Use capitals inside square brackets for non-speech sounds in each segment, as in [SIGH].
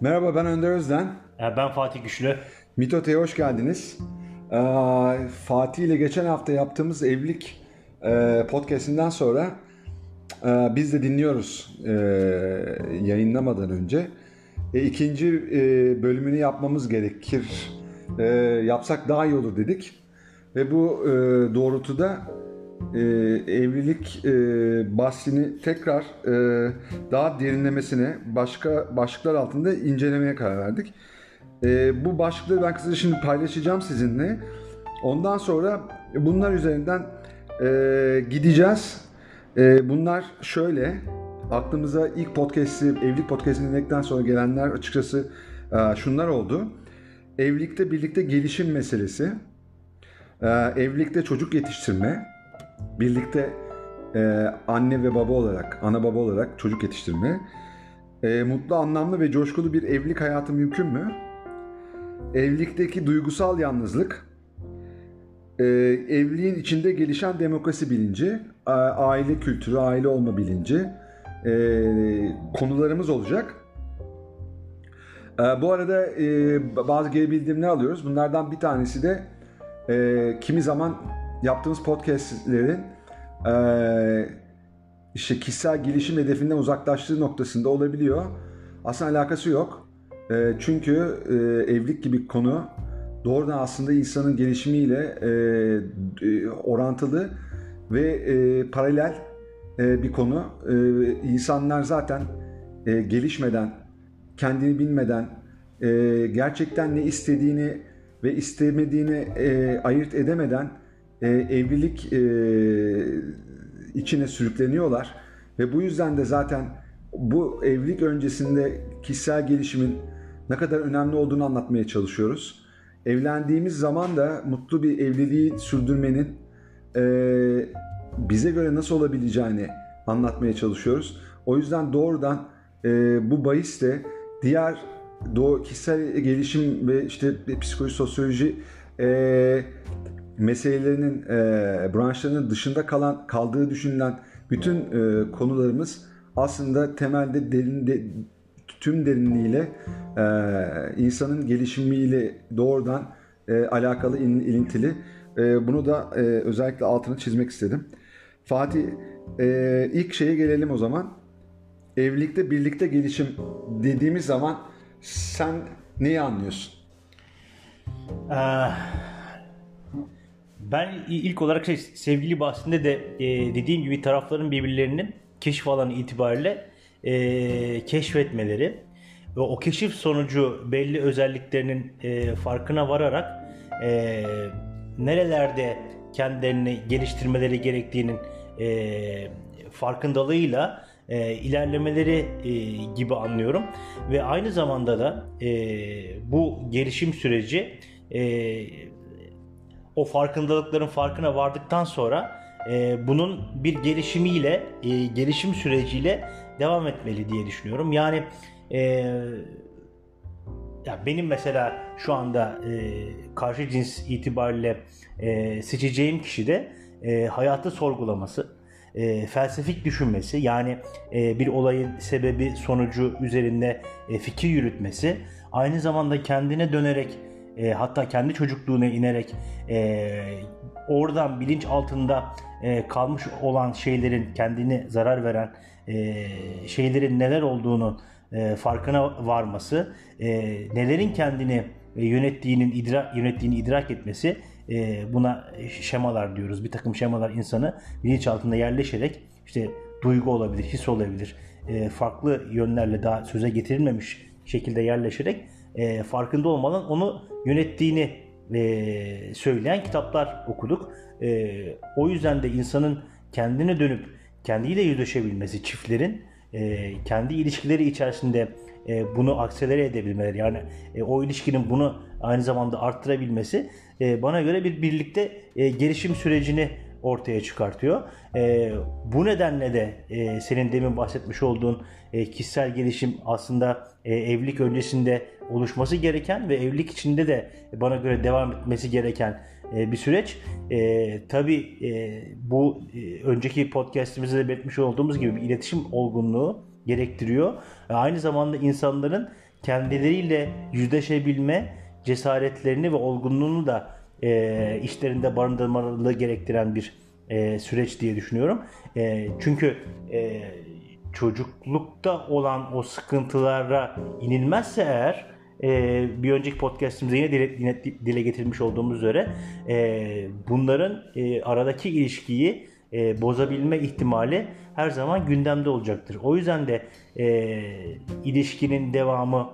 Merhaba ben Önder Özden. Ee, Ben Fatih Güçlü. Mitote'ye hoş geldiniz. Ee, Fatih ile geçen hafta yaptığımız evlilik e, podcastinden sonra e, biz de dinliyoruz e, yayınlamadan önce. E, ikinci e, bölümünü yapmamız gerekir. E, yapsak daha iyi olur dedik. Ve bu e, doğrultuda e, evlilik e, bahsini tekrar e, daha derinlemesine başka başlıklar altında incelemeye karar verdik. E, bu başlıkları ben kısaca şimdi paylaşacağım sizinle. Ondan sonra bunlar üzerinden e, gideceğiz. E, bunlar şöyle. Aklımıza ilk podcast'i, evlilik podcast'ini dinledikten sonra gelenler açıkçası e, şunlar oldu. Evlilikte birlikte gelişim meselesi. E, evlilikte çocuk yetiştirme. Birlikte e, anne ve baba olarak, ana baba olarak çocuk yetiştirme. E, mutlu, anlamlı ve coşkulu bir evlilik hayatı mümkün mü? Evlilikteki duygusal yalnızlık, e, evliliğin içinde gelişen demokrasi bilinci, a- aile kültürü, aile olma bilinci e, konularımız olacak. E, bu arada e, bazı geri bildirimler alıyoruz. Bunlardan bir tanesi de e, kimi zaman yaptığımız podcastlerin e, işte kişisel gelişim hedefinden uzaklaştığı noktasında olabiliyor. Aslında alakası yok. E, çünkü e, evlilik gibi konu doğrudan aslında insanın gelişimiyle e, e, orantılı ve e, paralel e, bir konu. E, insanlar zaten e, gelişmeden, kendini bilmeden, e, gerçekten ne istediğini ve istemediğini e, ayırt edemeden e, evlilik e, içine sürükleniyorlar ve bu yüzden de zaten bu evlilik öncesinde kişisel gelişimin ne kadar önemli olduğunu anlatmaya çalışıyoruz. Evlendiğimiz zaman da mutlu bir evliliği sürdürmenin e, bize göre nasıl olabileceğini anlatmaya çalışıyoruz. O yüzden doğrudan e, bu bahisle diğer doğu, kişisel gelişim ve işte psikoloji, sosyoloji e, meselelerinin e, branşlarının dışında kalan kaldığı düşünülen bütün e, konularımız aslında temelde derinde tüm derinliğiyle e, insanın gelişimiyle doğrudan e, alakalı in, ilintili. E, bunu da e, özellikle altını çizmek istedim. Fatih e, ilk şeye gelelim o zaman. Evlilikte birlikte gelişim dediğimiz zaman sen neyi anlıyorsun? Ee, Ben ilk olarak şey, sevgili bahsinde de e, dediğim gibi tarafların birbirlerinin keşif alanı itibariyle e, keşfetmeleri ve o keşif sonucu belli özelliklerinin e, farkına vararak e, nerelerde kendilerini geliştirmeleri gerektiğinin e, farkındalığıyla e, ilerlemeleri e, gibi anlıyorum. Ve aynı zamanda da e, bu gelişim süreci e, o farkındalıkların farkına vardıktan sonra e, bunun bir gelişimiyle, e, gelişim süreciyle devam etmeli diye düşünüyorum. Yani e, ya benim mesela şu anda e, karşı cins itibariyle e, seçeceğim kişi de e, hayatı sorgulaması, e, felsefik düşünmesi, yani e, bir olayın sebebi sonucu üzerinde e, fikir yürütmesi, aynı zamanda kendine dönerek e, hatta kendi çocukluğuna inerek e, oradan bilinç altında e, kalmış olan şeylerin kendini zarar veren e, şeylerin neler olduğunu e, farkına varması, e, nelerin kendini e, yönettiğinin idrak yönettiğini idrak etmesi e, buna şemalar diyoruz. Bir takım şemalar insanı bilinç altında yerleşerek işte duygu olabilir, his olabilir, e, farklı yönlerle daha söze getirilmemiş şekilde yerleşerek e, farkında olmadan onu yönettiğini e, söyleyen kitaplar okuduk. E, o yüzden de insanın kendine dönüp kendiyle yüzleşebilmesi, çiftlerin e, kendi ilişkileri içerisinde e, bunu akselere edebilmeleri yani e, o ilişkinin bunu aynı zamanda arttırabilmesi e, bana göre bir birlikte e, gelişim sürecini ortaya çıkartıyor. E, bu nedenle de e, senin demin bahsetmiş olduğun e, kişisel gelişim aslında e, evlilik öncesinde oluşması gereken ve evlilik içinde de bana göre devam etmesi gereken e, bir süreç. E, tabii e, bu e, önceki podcastimizde de belirtmiş olduğumuz gibi bir iletişim olgunluğu gerektiriyor. E, aynı zamanda insanların kendileriyle yüzleşebilme cesaretlerini ve olgunluğunu da e, işlerinde barındırmalı gerektiren bir e, süreç diye düşünüyorum. E, çünkü e, çocuklukta olan o sıkıntılara inilmezse eğer e, bir önceki podcastimizde yine dile, yine dile getirmiş olduğumuz üzere e, bunların e, aradaki ilişkiyi e, bozabilme ihtimali her zaman gündemde olacaktır. O yüzden de e, ilişkinin devamı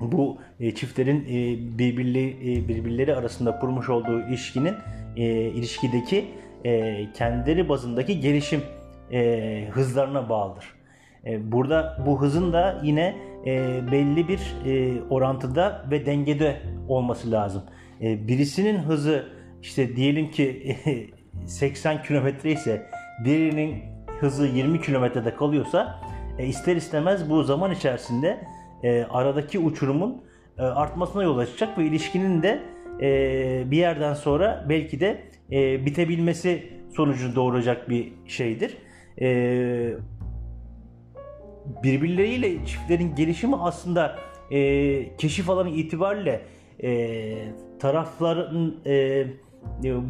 bu e, çiftlerin e, birbirleri, e, birbirleri arasında kurmuş olduğu ilişkinin e, ilişkideki e, kendileri bazındaki gelişim e, hızlarına bağlıdır. E, burada bu hızın da yine e, belli bir e, orantıda ve dengede olması lazım. Birisinin hızı işte diyelim ki [LAUGHS] 80 kilometre ise diğerinin hızı 20 kilometrede kalıyorsa ister istemez bu zaman içerisinde aradaki uçurumun artmasına yol açacak ve ilişkinin de bir yerden sonra belki de bitebilmesi sonucunu doğuracak bir şeydir. Birbirleriyle çiftlerin gelişimi aslında e, keşif alanı itibariyle e, tarafların e, e,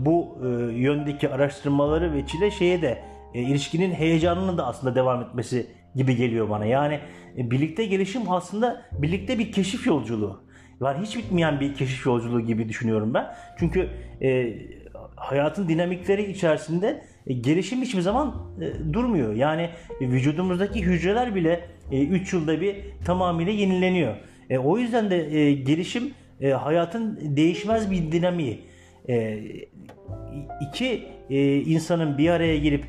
bu e, yöndeki araştırmaları ve çile şeye de e, ilişkinin heyecanının da aslında devam etmesi gibi geliyor bana. Yani e, birlikte gelişim aslında birlikte bir keşif yolculuğu. Var hiç bitmeyen bir keşif yolculuğu gibi düşünüyorum ben. Çünkü e, hayatın dinamikleri içerisinde e, gelişim hiçbir zaman e, durmuyor. Yani e, vücudumuzdaki hücreler bile 3 e, yılda bir tamamıyla yenileniyor. O yüzden de gelişim hayatın değişmez bir dinamiği. E, iki e, insanın bir araya gelip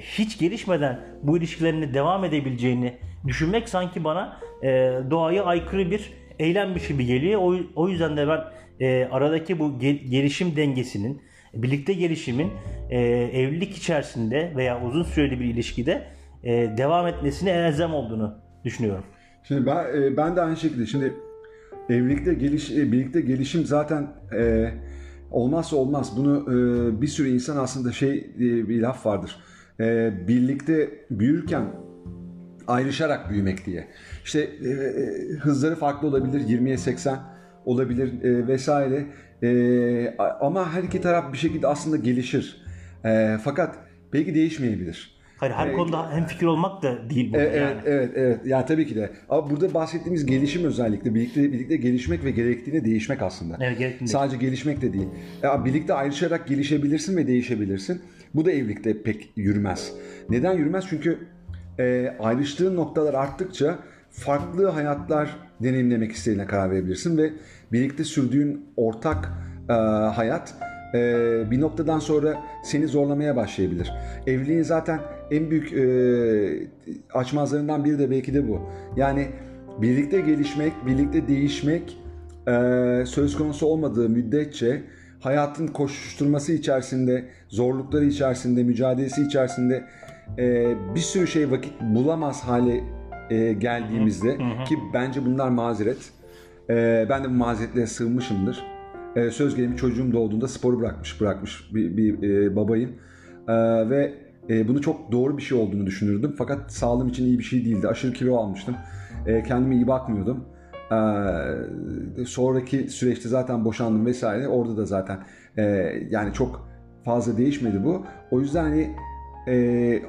hiç gelişmeden bu ilişkilerini devam edebileceğini düşünmek sanki bana e, doğaya aykırı bir eylem gibi geliyor. O, yüzden de ben aradaki bu gel, gelişim dengesinin, birlikte gelişimin e, evlilik içerisinde veya uzun süreli bir ilişkide e, devam etmesine elzem olduğunu düşünüyorum. Şimdi ben e, ben de aynı şekilde şimdi evlilikte geliş e, birlikte gelişim zaten e, olmazsa olmaz. Bunu e, bir sürü insan aslında şey diye bir laf vardır. E, birlikte büyürken ayrışarak büyümek diye. İşte e, e hızları farklı olabilir. 20'ye 80 olabilir e, vesaire. E, ama her iki taraf bir şekilde aslında gelişir. E, fakat belki değişmeyebilir. Hayır her ee, konuda hem fikir olmak da değil bu. Evet, yani. evet, evet. Yani tabii ki de. Ama burada bahsettiğimiz gelişim özellikle birlikte birlikte gelişmek ve gerektiğine değişmek aslında. Evet, gerektiğinde. Sadece gelişmek de değil. Ya, birlikte ayrışarak gelişebilirsin ve değişebilirsin. Bu da evlilikte pek yürümez. Neden yürümez? Çünkü e, ayrıştığın noktalar arttıkça farklı hayatlar deneyimlemek istediğine karar verebilirsin ve birlikte sürdüğün ortak e, hayat e, bir noktadan sonra seni zorlamaya başlayabilir. Evliliğin zaten en büyük e, açmazlarından biri de belki de bu. Yani birlikte gelişmek, birlikte değişmek e, söz konusu olmadığı müddetçe hayatın koşuşturması içerisinde, zorlukları içerisinde, mücadelesi içerisinde e, bir sürü şey vakit bulamaz hale e, geldiğimizde ki bence bunlar mazeret. E, ben de bu mazeretlere sığınmışımdır. E, söz gelimi çocuğum doğduğunda sporu bırakmış bırakmış bir, bir e, babayım. E, ve e, bunu çok doğru bir şey olduğunu düşünürdüm. Fakat sağlığım için iyi bir şey değildi. Aşırı kilo almıştım. E, kendime iyi bakmıyordum. E, sonraki süreçte zaten boşandım vesaire. Orada da zaten e, yani çok fazla değişmedi bu. O yüzden hani e,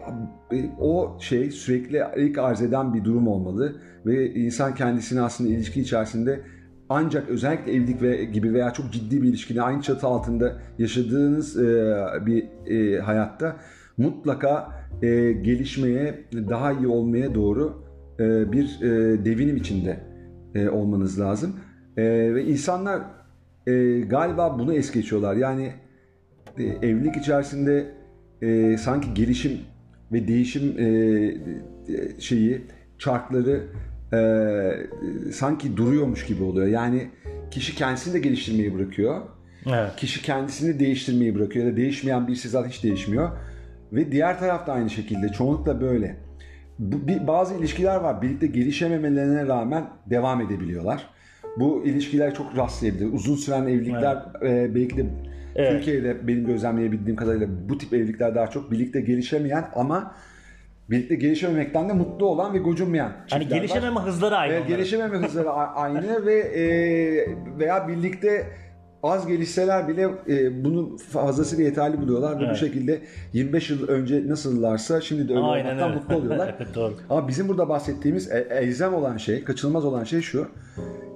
o şey sürekli ilk arz eden bir durum olmalı ve insan kendisini aslında ilişki içerisinde ancak özellikle evlilik ve gibi veya çok ciddi bir ilişkide aynı çatı altında yaşadığınız e, bir e, hayatta mutlaka e, gelişmeye, daha iyi olmaya doğru e, bir e, devinim içinde e, olmanız lazım. E, ve insanlar e, galiba bunu es geçiyorlar. Yani e, evlilik içerisinde e, sanki gelişim ve değişim e, şeyi, çarkları e, sanki duruyormuş gibi oluyor. Yani kişi kendisini de geliştirmeyi bırakıyor. Evet. Kişi kendisini değiştirmeyi bırakıyor ya da değişmeyen birisi zaten hiç değişmiyor. Ve diğer taraf da aynı şekilde. Çoğunlukla böyle. Bu, bir, bazı ilişkiler var. Birlikte gelişememelerine rağmen devam edebiliyorlar. Bu ilişkiler çok rastlayabilir. Uzun süren evlilikler evet. e, belki de evet. Türkiye'de benim gözlemleyebildiğim kadarıyla bu tip evlilikler daha çok birlikte gelişemeyen ama birlikte gelişememekten de mutlu olan ve gocunmayan Hani çiftler var. gelişememe hızları aynı. Evet, onların. gelişememe hızları [LAUGHS] aynı ve e, veya birlikte az gelişseler bile e, bunu fazlasıyla yeterli buluyorlar ve bu Evet. şekilde 25 yıl önce nasıllarsa şimdi de öyle Aynen olmaktan öyle. mutlu oluyorlar. [LAUGHS] Doğru. Ama bizim burada bahsettiğimiz e- elzem olan şey, kaçınılmaz olan şey şu.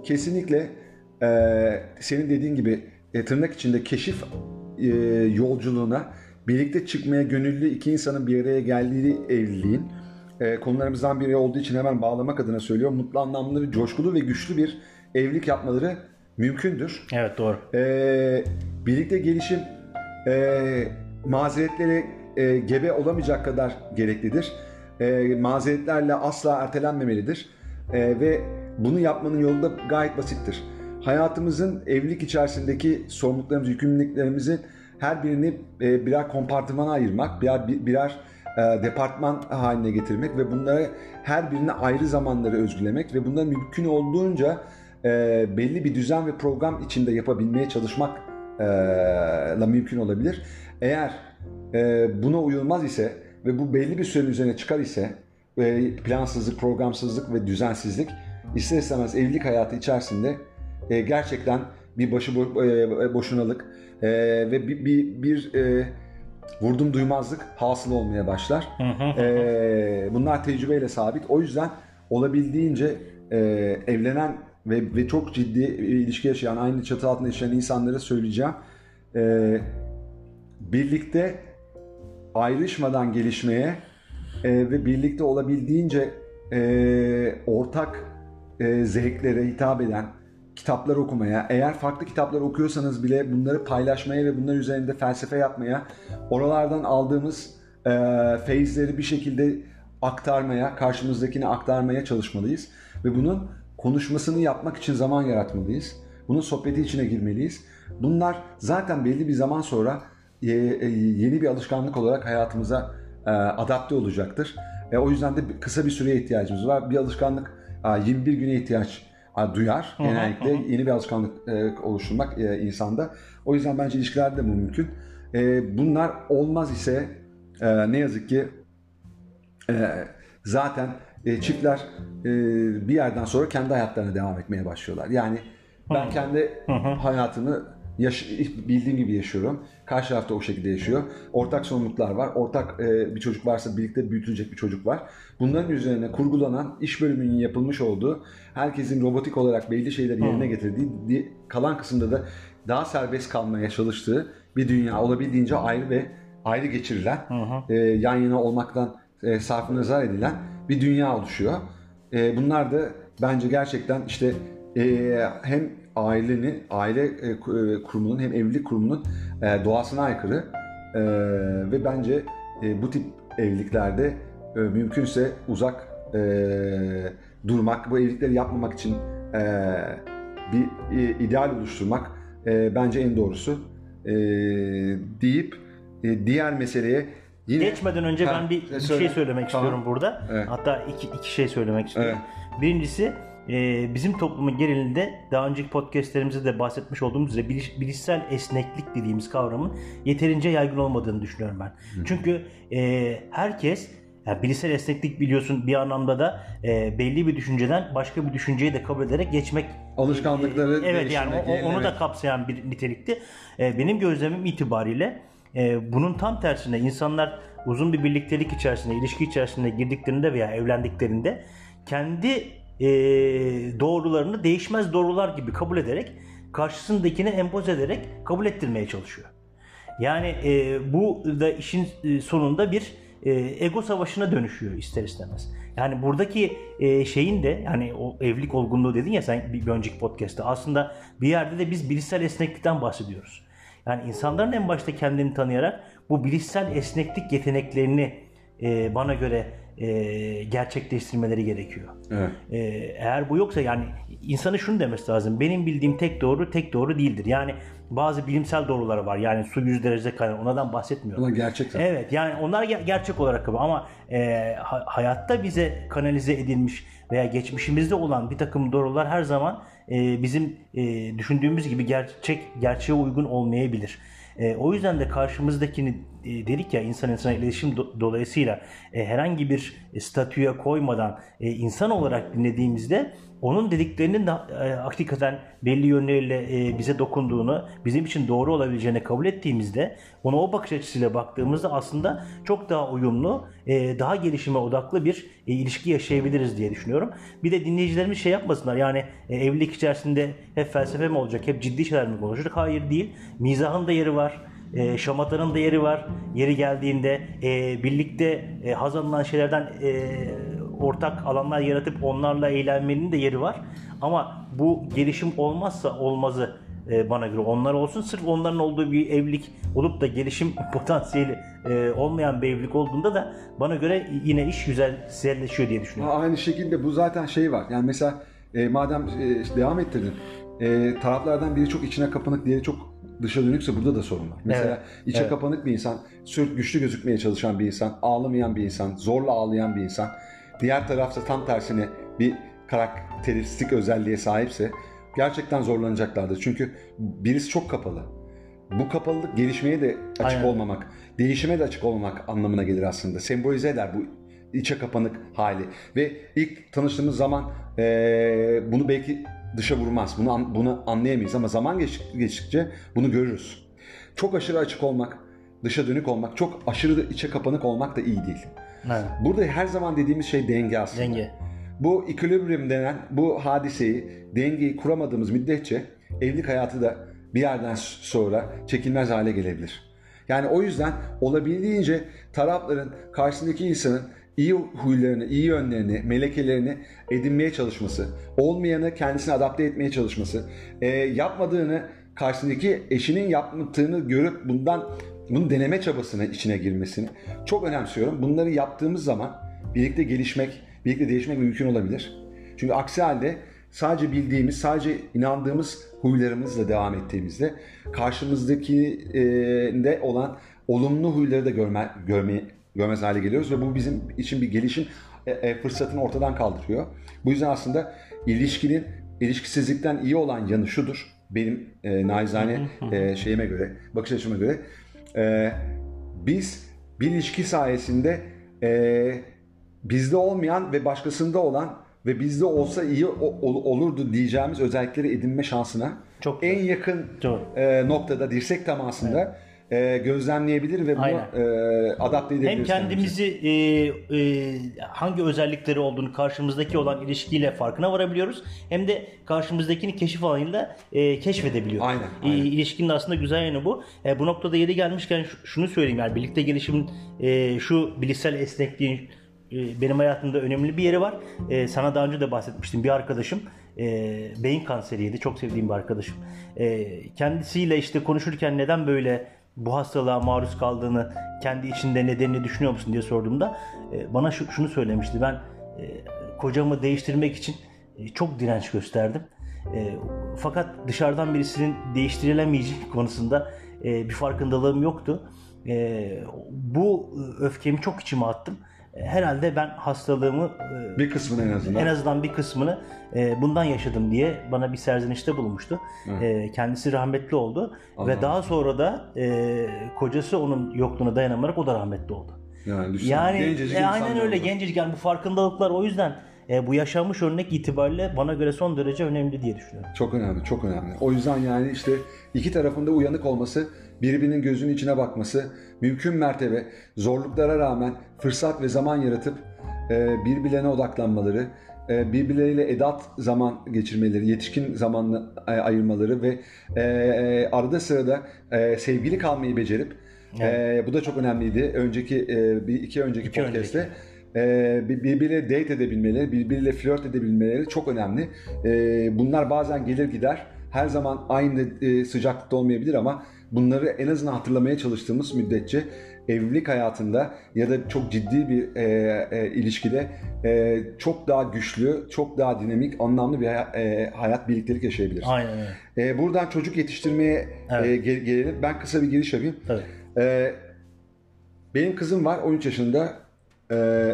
Kesinlikle e, senin dediğin gibi e, tırnak içinde keşif e, yolculuğuna birlikte çıkmaya gönüllü iki insanın bir araya geldiği evliliğin e, konularımızdan biri olduğu için hemen bağlamak adına söylüyorum. Mutlu, anlamlı, ve coşkulu ve güçlü bir evlilik yapmaları mümkündür. Evet doğru. Ee, birlikte gelişim e, mazeretlere e, gebe olamayacak kadar gereklidir. E, mazeretlerle asla ertelenmemelidir. E, ve bunu yapmanın yolu da gayet basittir. Hayatımızın evlilik içerisindeki sorumluluklarımızı, yükümlülüklerimizin her birini e, birer kompartımana ayırmak, birer, birer e, departman haline getirmek ve bunları her birine ayrı zamanları özgülemek ve bunları mümkün olduğunca e, belli bir düzen ve program içinde yapabilmeye çalışmakla mümkün olabilir. Eğer e, buna uyulmaz ise ve bu belli bir sürenin üzerine çıkar ise e, plansızlık, programsızlık ve düzensizlik ister istemez evlilik hayatı içerisinde e, gerçekten bir başı bo- e, boşunalık e, ve bir, bir, bir e, vurdum duymazlık hasıl olmaya başlar. E, bunlar tecrübeyle sabit. O yüzden olabildiğince e, evlenen ve, ve çok ciddi ilişki yaşayan, aynı çatı altında yaşayan insanlara söyleyeceğim. E, birlikte ayrışmadan gelişmeye e, ve birlikte olabildiğince e, ortak e, zevklere hitap eden kitaplar okumaya, eğer farklı kitaplar okuyorsanız bile bunları paylaşmaya ve bunlar üzerinde felsefe yapmaya, oralardan aldığımız e, feyizleri bir şekilde aktarmaya, karşımızdakine aktarmaya çalışmalıyız. Ve bunun konuşmasını yapmak için zaman yaratmalıyız. Bunun sohbeti içine girmeliyiz. Bunlar zaten belli bir zaman sonra e, e, yeni bir alışkanlık olarak hayatımıza e, adapte olacaktır. E, o yüzden de kısa bir süreye ihtiyacımız var. Bir alışkanlık e, 21 güne ihtiyaç duyar genellikle yeni bir alışkanlık e, oluşturmak e, insanda. O yüzden bence ilişkilerde de bu mümkün. E, bunlar olmaz ise ne yazık ki zaten çiftler bir yerden sonra kendi hayatlarına devam etmeye başlıyorlar. Yani ben kendi hayatımı yaş- bildiğim gibi yaşıyorum. Karşı tarafta o şekilde yaşıyor. Ortak sorumluluklar var. Ortak e, bir çocuk varsa birlikte büyütülecek bir çocuk var. Bunların üzerine kurgulanan iş bölümünün yapılmış olduğu, herkesin robotik olarak belli şeyleri yerine getirdiği, di- kalan kısımda da daha serbest kalmaya çalıştığı bir dünya olabildiğince ayrı ve ayrı geçirilen, e, yan yana olmaktan e, sarfı nazar edilen bir dünya oluşuyor. E, bunlar da bence gerçekten işte e, hem ailenin, aile e, e, kurumunun hem evlilik kurumunun e, doğasına aykırı E, ve bence e, bu tip evliliklerde e, mümkünse uzak e, durmak, bu evlilikleri yapmamak için e, bir e, ideal oluşturmak e, bence en doğrusu e, deyip e, diğer meseleye yine Geçmeden önce Ha, ben bir, bir söyle. şey söylemek Tamam. istiyorum burada. Evet. Hatta iki, iki şey söylemek istiyorum. Birincisi e, bizim toplumun genelinde daha önceki podcastlerimizde de bahsetmiş olduğumuz üzere biliş- bilişsel esneklik dediğimiz kavramın yeterince yaygın olmadığını düşünüyorum ben. Çünkü e, herkes yani bilişsel esneklik biliyorsun bir anlamda da e, belli bir düşünceden başka bir düşünceyi de kabul ederek geçmek Alışkanlıkları e, evet yani o- onu da kapsayan bir nitelikti. E, benim gözlemim itibariyle e, bunun tam tersine insanlar uzun bir birliktelik içerisinde, ilişki içerisinde girdiklerinde veya evlendiklerinde kendi e, doğrularını değişmez doğrular gibi kabul ederek karşısındakini empoze ederek kabul ettirmeye çalışıyor. Yani e, bu da işin e, sonunda bir e, ego savaşına dönüşüyor ister istemez. Yani buradaki e, şeyin de yani o evlilik olgunluğu dedin ya sen bir, bir önceki podcast'te aslında bir yerde de biz bilişsel esneklikten bahsediyoruz. Yani insanların en başta kendini tanıyarak bu bilişsel esneklik yeteneklerini e, bana göre e, gerçekleştirmeleri gerekiyor. Evet. Ee, eğer bu yoksa yani insanı şunu demesi lazım. Benim bildiğim tek doğru tek doğru değildir. Yani bazı bilimsel doğrular var. Yani su 100 derece kaynar. Ondan bahsetmiyorum. Ama gerçek zaten. Evet yani onlar ger- gerçek olarak kabul ama e, ha- hayatta bize kanalize edilmiş veya geçmişimizde olan bir takım doğrular her zaman e, bizim e, düşündüğümüz gibi gerçek gerçeğe uygun olmayabilir. E, o yüzden de karşımızdakini e, dedik ya insan insana iletişim do- dolayısıyla e, herhangi bir statüye koymadan e, insan olarak dinlediğimizde onun dediklerinin de e, hakikaten belli yönleriyle e, bize dokunduğunu, bizim için doğru olabileceğini kabul ettiğimizde ona o bakış açısıyla baktığımızda aslında çok daha uyumlu, e, daha gelişime odaklı bir e, ilişki yaşayabiliriz diye düşünüyorum. Bir de dinleyicilerimiz şey yapmasınlar yani e, evlilik içerisinde hep felsefe mi olacak, hep ciddi şeyler mi konuşacak? Hayır değil. Mizahın da yeri var. E, şamatanın da yeri var. Yeri geldiğinde e, birlikte e, haz alınan şeylerden e, ortak alanlar yaratıp onlarla eğlenmenin de yeri var. Ama bu gelişim olmazsa olmazı e, bana göre onlar olsun. Sırf onların olduğu bir evlilik olup da gelişim [LAUGHS] potansiyeli e, olmayan bir evlilik olduğunda da bana göre yine iş güzel güzelleşiyor diye düşünüyorum. Aynı şekilde bu zaten şey var. Yani mesela e, madem e, işte devam ettirdin. E, taraflardan biri çok içine kapanık, diğeri çok dışa dönükse burada da sorun var. Mesela Evet, içe evet. kapanık bir insan, sürekli güçlü gözükmeye çalışan bir insan, ağlamayan bir insan, zorla ağlayan bir insan. Diğer tarafta tam tersine bir karakteristik özelliğe sahipse gerçekten zorlanacaklardır. Çünkü birisi çok kapalı. Bu kapalılık gelişmeye de açık Aynen. olmamak, değişime de açık olmamak anlamına gelir aslında. Sembolize eder bu içe kapanık hali. Ve ilk tanıştığımız zaman eee, bunu belki dışa vurmaz. Bunu bunu anlayamayız ama zaman geç- geçtikçe bunu görürüz. Çok aşırı açık olmak, dışa dönük olmak, çok aşırı içe kapanık olmak da iyi değil. Evet. Burada her zaman dediğimiz şey denge aslında. Denge. Bu equilibrium denen bu hadiseyi, dengeyi kuramadığımız müddetçe evlilik hayatı da bir yerden sonra çekilmez hale gelebilir. Yani o yüzden olabildiğince tarafların karşısındaki insanın iyi huylarını, iyi yönlerini, melekelerini edinmeye çalışması, olmayanı kendisine adapte etmeye çalışması, e, yapmadığını karşısındaki eşinin yaptığını görüp bundan bunu deneme çabasına içine girmesini çok önemsiyorum. Bunları yaptığımız zaman birlikte gelişmek, birlikte değişmek mümkün olabilir. Çünkü aksi halde sadece bildiğimiz, sadece inandığımız huylarımızla devam ettiğimizde karşımızdaki e, de olan olumlu huyları da görme, görme, görmez hale geliyoruz ve bu bizim için bir gelişim e, e, fırsatını ortadan kaldırıyor. Bu yüzden aslında ilişkinin ilişkisizlikten iyi olan yanı şudur. Benim e, naizane e, şeyime göre, bakış açıma göre e, biz bir ilişki sayesinde e, bizde olmayan ve başkasında olan ve bizde olsa iyi olurdu diyeceğimiz özellikleri edinme şansına Çok en yakın Doğru. e, noktada dirsek temasında e, gözlemleyebilir ve bunu Aynen. e, adapte edebiliriz. Hem kendimizi e, e, hangi özellikleri olduğunu karşımızdaki olan ilişkiyle farkına varabiliyoruz. Hem de karşımızdakini keşif alanıyla e, keşfedebiliyoruz. Aynen, E, aynen. ilişkinin aslında güzel yanı bu. E, bu noktada yeri gelmişken şu- şunu söyleyeyim yani birlikte gelişimin e, şu bilişsel esnekliğin e, benim hayatımda önemli bir yeri var. E, sana daha önce de bahsetmiştim. Bir arkadaşım e, beyin kanseriydi. Çok sevdiğim bir arkadaşım. E, kendisiyle işte konuşurken neden böyle bu hastalığa maruz kaldığını kendi içinde nedenini düşünüyor musun diye sorduğumda e, bana şu, şunu söylemişti. Ben e, kocamı değiştirmek için e, çok direnç gösterdim. Fakat dışarıdan birisinin değiştirilemeyeceği [LAUGHS] konusunda bir farkındalığım yoktu. Bu öfkemi çok içime attım. E, Herhalde ben hastalığımı e, bir kısmını en azından. en azından bir kısmını e, bundan yaşadım diye bana bir serzenişte bulunmuştu. E, kendisi rahmetli oldu Allah ve daha sonra da kocası onun yokluğuna dayanamayarak o da rahmetli oldu. yani Yani gencecik e, aynen öyle oldu. gencecik yani bu farkındalıklar o yüzden e, bu yaşanmış örnek itibariyle bana göre son derece önemli diye düşünüyorum. Çok önemli, çok önemli. O yüzden yani işte iki tarafında uyanık olması, birbirinin gözünün içine bakması, mümkün mertebe zorluklara rağmen fırsat ve zaman yaratıp e, birbirlerine odaklanmaları, e, birbirleriyle edat zaman geçirmeleri, yetişkin zamanını e, ayırmaları ve e, e, arada sırada e, sevgili kalmayı becerip e, bu da çok önemliydi. Önceki e, bir iki önceki İki podcast'te bir- birbiriyle date edebilmeleri, birbiriyle flört edebilmeleri çok önemli. E, bunlar bazen gelir gider. Her zaman aynı e, sıcaklıkta olmayabilir ama bunları en azından hatırlamaya çalıştığımız müddetçe evlilik hayatında ya da çok ciddi bir e, e, ilişkide e, çok daha güçlü, çok daha dinamik, anlamlı bir hay- e, hayat birliktelik yaşayabiliriz. Aynen öyle. E, buradan çocuk yetiştirmeye Evet. e, gel- gelelim. Ben kısa bir giriş yapayım. Tabii. Ee, benim kızım var 13 yaşında. Ee,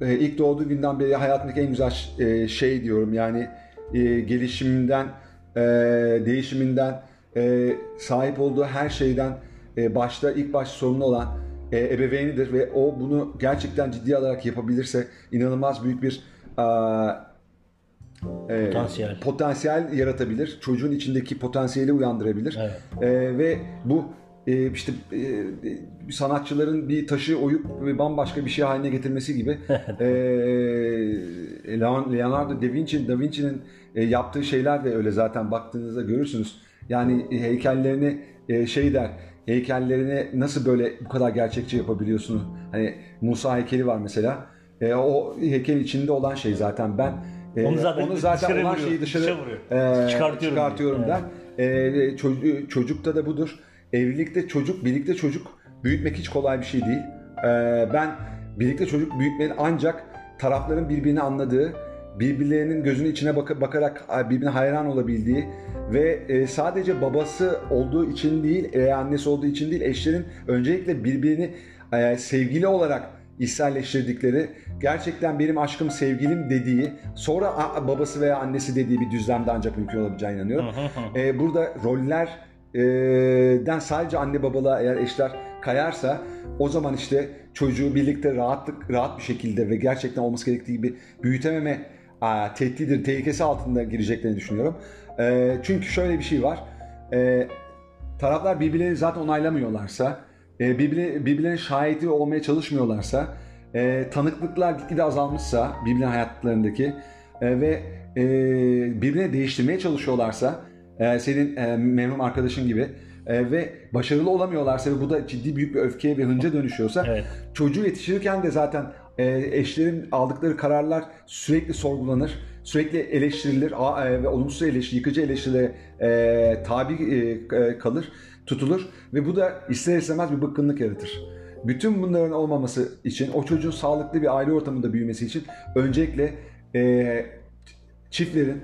e, ilk doğduğu günden beri hayatımdaki en güzel e, şey diyorum yani e, gelişiminden, e, değişiminden, e, sahip olduğu her şeyden e, başta ilk baş sorumlu olan e, ebeveynidir ve o bunu gerçekten ciddi alarak yapabilirse inanılmaz büyük bir a, e, Potansiyel. potansiyel yaratabilir. Çocuğun içindeki potansiyeli uyandırabilir. Evet. E, ve bu e, işte e, sanatçıların bir taşı oyup ve bambaşka bir şey haline getirmesi gibi [LAUGHS] e, Leon- Leonardo da Vinci, da Vinci'nin e, yaptığı şeyler de öyle zaten baktığınızda görürsünüz. Yani e, heykellerini e, şey der, heykellerini nasıl böyle bu kadar gerçekçi yapabiliyorsun? Hani Musa heykeli var mesela. E, o heykelin içinde olan şey zaten ben e, Onu zaten dışarı olan vuruyor, şeyi dışarı, dışarı vuruyor. e, Çıkartıyorum çıkartıyorum der. E, çocuğu- çocukta da budur. Evlilikte çocuk, birlikte çocuk büyütmek hiç kolay bir şey değil. E, ben birlikte çocuk büyütmenin ancak tarafların birbirini anladığı, birbirlerinin gözünün içine baka- bakarak birbirine hayran olabildiği ve e, sadece babası olduğu için değil, e, annesi olduğu için değil, eşlerin öncelikle birbirini e, sevgili olarak içselleştirdikleri, gerçekten benim aşkım sevgilim dediği, sonra babası veya annesi dediği bir düzlemde ancak mümkün olabileceğine inanıyorum. E, burada roller e, sadece anne babalığa eğer eşler kayarsa o zaman işte çocuğu birlikte rahatlık rahat bir şekilde ve gerçekten olması gerektiği gibi büyütememe a, tehdidir, tehlikesi altında gireceklerini düşünüyorum. E, çünkü şöyle bir şey var. E, taraflar birbirlerini zaten onaylamıyorlarsa, e, birbirine, birbirlerinin şahidi olmaya çalışmıyorlarsa, e, tanıklıklar gitgide azalmışsa birbirinin hayatlarındaki e, ve e, birbirini değiştirmeye çalışıyorlarsa, e, senin e, memnun arkadaşın gibi e, ve başarılı olamıyorlarsa ve bu da ciddi büyük bir öfkeye ve hınca dönüşüyorsa, Evet. çocuğu yetiştirirken de zaten e, eşlerin aldıkları kararlar sürekli sorgulanır, sürekli eleştirilir a- e, ve olumsuz eleştiri, yıkıcı eleştirilere e, tabi e, e, kalır, tutulur ve bu da ister istemez bir bıkkınlık yaratır. Bütün bunların olmaması için, o çocuğun sağlıklı bir aile ortamında büyümesi için öncelikle e, çiftlerin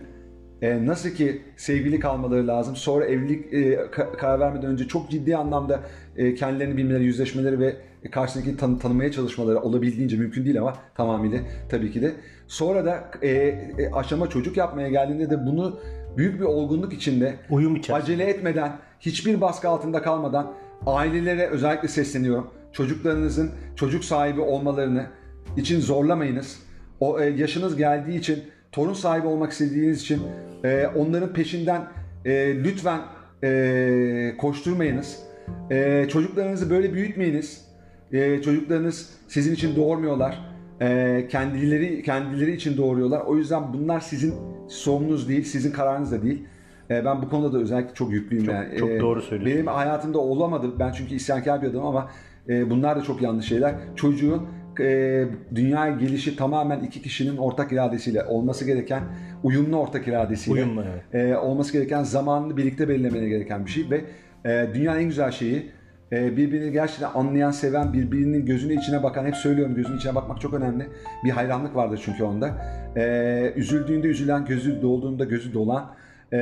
e, nasıl ki sevgili kalmaları lazım. Sonra evlilik e, ka- karar vermeden önce çok ciddi anlamda e, kendilerini bilmeleri, yüzleşmeleri ve karşısındaki tanı tanımaya çalışmaları olabildiğince mümkün değil ama tamamıyla tabii ki de. Sonra da e, e, aşama çocuk yapmaya geldiğinde de bunu büyük bir olgunluk içinde Uyum içerisinde. acele etmeden, hiçbir baskı altında kalmadan ailelere özellikle sesleniyorum. Çocuklarınızın çocuk sahibi olmalarını için zorlamayınız. O e, yaşınız geldiği için, torun sahibi olmak istediğiniz için e, onların peşinden e, lütfen e, koşturmayınız. E, çocuklarınızı böyle büyütmeyiniz. E, çocuklarınız sizin için doğurmuyorlar. E, kendileri kendileri için doğuruyorlar. O yüzden bunlar sizin sorununuz değil, sizin kararınız da değil. E, ben bu konuda da özellikle çok yüklüyüm. Çok- yani. çok E, doğru söylüyorsun. Benim hayatımda olamadı. Ben çünkü isyankar bir adamım ama e, bunlar da çok yanlış şeyler. Çocuğun e, dünyaya gelişi tamamen iki kişinin ortak iradesiyle olması gereken uyumlu ortak iradesiyle Uyumlu, evet. e, olması gereken zamanını birlikte belirlemene gereken bir şey ve e, dünyanın en güzel şeyi e, birbirini gerçekten anlayan, seven, birbirinin gözünün içine bakan, hep söylüyorum gözünün içine bakmak çok önemli. Bir hayranlık vardır çünkü onda. E, üzüldüğünde üzülen, gözü dolduğunda gözü dolan e,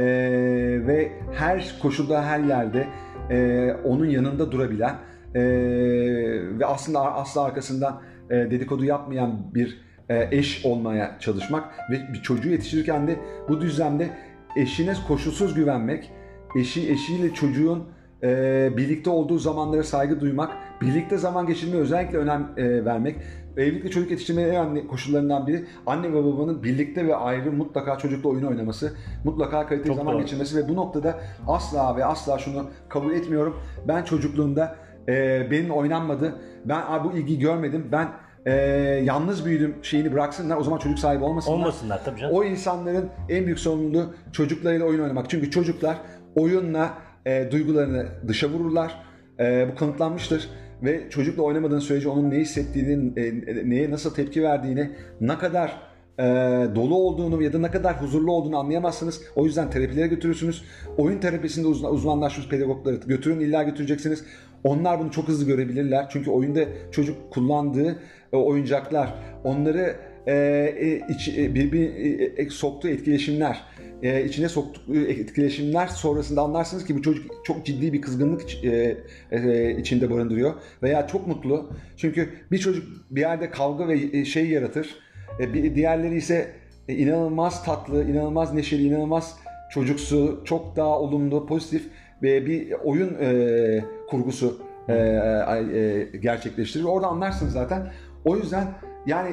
ve her koşulda, her yerde e, onun yanında durabilen e, ve aslında asla arkasından e, dedikodu yapmayan bir e, eş olmaya çalışmak ve bir çocuğu yetiştirirken de bu düzlemde eşine koşulsuz güvenmek, eşi eşiyle çocuğun e, birlikte olduğu zamanlara saygı duymak, birlikte zaman geçirmeye özellikle önem e, vermek. Evlilikte çocuk yetiştirmenin en önemli koşullarından biri anne ve babanın birlikte ve ayrı mutlaka çocukla oyun oynaması, mutlaka kaliteli Çok zaman doğru. geçirmesi ve bu noktada asla ve asla şunu kabul etmiyorum. Ben çocukluğumda e, benim oynanmadı, ben "Aa, bu ilgiyi görmedim, ben e, yalnız büyüdüm şeyini bıraksınlar o zaman çocuk sahibi olmasınlar. Olmasınlar tabii canım. O insanların en büyük sorumluluğu çocuklarıyla oyun oynamak. Çünkü çocuklar oyunla e, duygularını dışa vururlar. E, bu kanıtlanmıştır. Ve çocukla oynamadığın sürece onun ne hissettiğini, e, neye nasıl tepki verdiğini, ne kadar e, dolu olduğunu ya da ne kadar huzurlu olduğunu anlayamazsınız. O yüzden terapilere götürürsünüz. Oyun terapisinde uzman, uzmanlaşmış pedagogları götürün illa götüreceksiniz. Onlar bunu çok hızlı görebilirler. Çünkü oyunda çocuk kullandığı e, oyuncaklar, onları e, e, iç, e, birbir e, e, soktuğu etkileşimler, e, içine soktuğu etkileşimler sonrasında anlarsınız ki bu çocuk çok ciddi bir kızgınlık iç- e, e, içinde barındırıyor veya çok mutlu. Çünkü bir çocuk bir yerde kavga ve e, şey yaratır. E, bir diğerleri ise e, inanılmaz tatlı, inanılmaz neşeli, inanılmaz çocuksu, çok daha olumlu, pozitif ve bir oyun e, kurgusu e, e, gerçekleştirir. Orada anlarsınız zaten. O yüzden yani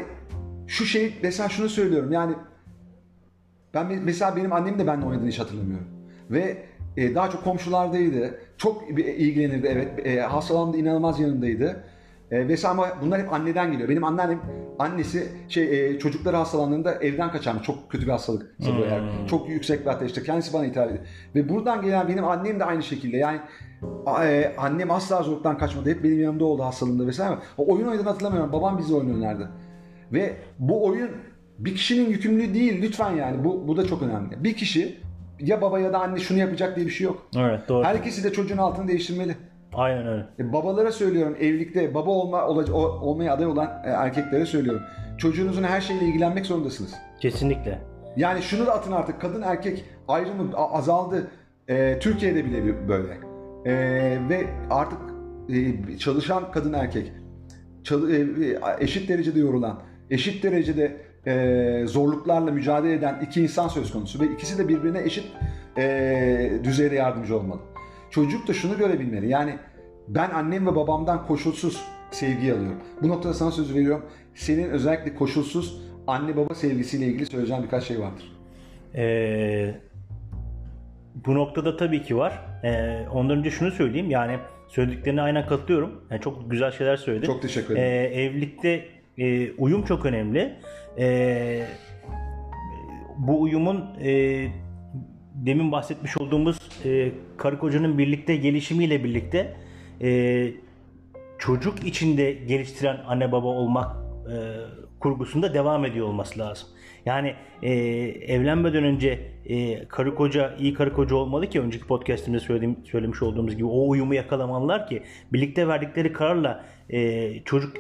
şu şey mesela şunu söylüyorum yani ben mesela benim annem de benimle oynadığını hiç hatırlamıyorum. Ve e, daha çok komşulardaydı. Çok ilgilenirdi evet. E, hastalandı inanılmaz yanındaydı. E, vesaire ama bunlar hep anneden geliyor. Benim anneannem annesi şey e, çocukları hastalandığında evden kaçarmış. Çok kötü bir hastalık. Hmm. Yani. Çok yüksek bir ateşte. Kendisi bana ithal ediyor. Ve buradan gelen benim annem de aynı şekilde. Yani e, annem asla zorluktan kaçmadı. Hep benim yanımda oldu hastalığında vesaire. O oyun oynadığını hatırlamıyorum. Babam bizi oyun oynardı. Ve bu oyun bir kişinin yükümlülüğü değil lütfen yani. Bu, bu da çok önemli. Bir kişi ya baba ya da anne şunu yapacak diye bir şey yok. Evet doğru. Herkesi de çocuğun altını değiştirmeli. Aynen öyle. E, babalara söylüyorum evlilikte baba olma olacak olmaya aday olan e, erkeklere söylüyorum. Çocuğunuzun her şeyle ilgilenmek zorundasınız. Kesinlikle. Yani şunu da atın artık kadın erkek ayrımı azaldı. E, Türkiye'de bile böyle. E, ve artık e, çalışan kadın erkek çal, e, eşit derecede yorulan, eşit derecede e, zorluklarla mücadele eden iki insan söz konusu ve ikisi de birbirine eşit e, düzeyde yardımcı olmalı. Çocuk da şunu görebilmeli. Yani ben annem ve babamdan koşulsuz sevgi alıyorum. Bu noktada sana söz veriyorum. Senin özellikle koşulsuz anne baba sevgisiyle ilgili söyleyeceğim birkaç şey vardır. Ee, bu noktada tabii ki var. Ee, ondan önce şunu söyleyeyim. Yani söylediklerine aynen katılıyorum. Yani çok güzel şeyler söyledin. Çok teşekkür ederim. Ee, evlilikte e, uyum çok önemli. E, bu uyumun e, demin bahsetmiş olduğumuz e, karı kocanın birlikte gelişimiyle birlikte e, çocuk içinde geliştiren anne baba olmak e, kurgusunda devam ediyor olması lazım. Yani e, evlenmeden önce e, karı koca iyi karı koca olmalı ki önceki podcastimde söylediğim, söylemiş olduğumuz gibi o uyumu yakalamalılar ki birlikte verdikleri kararla e, çocuk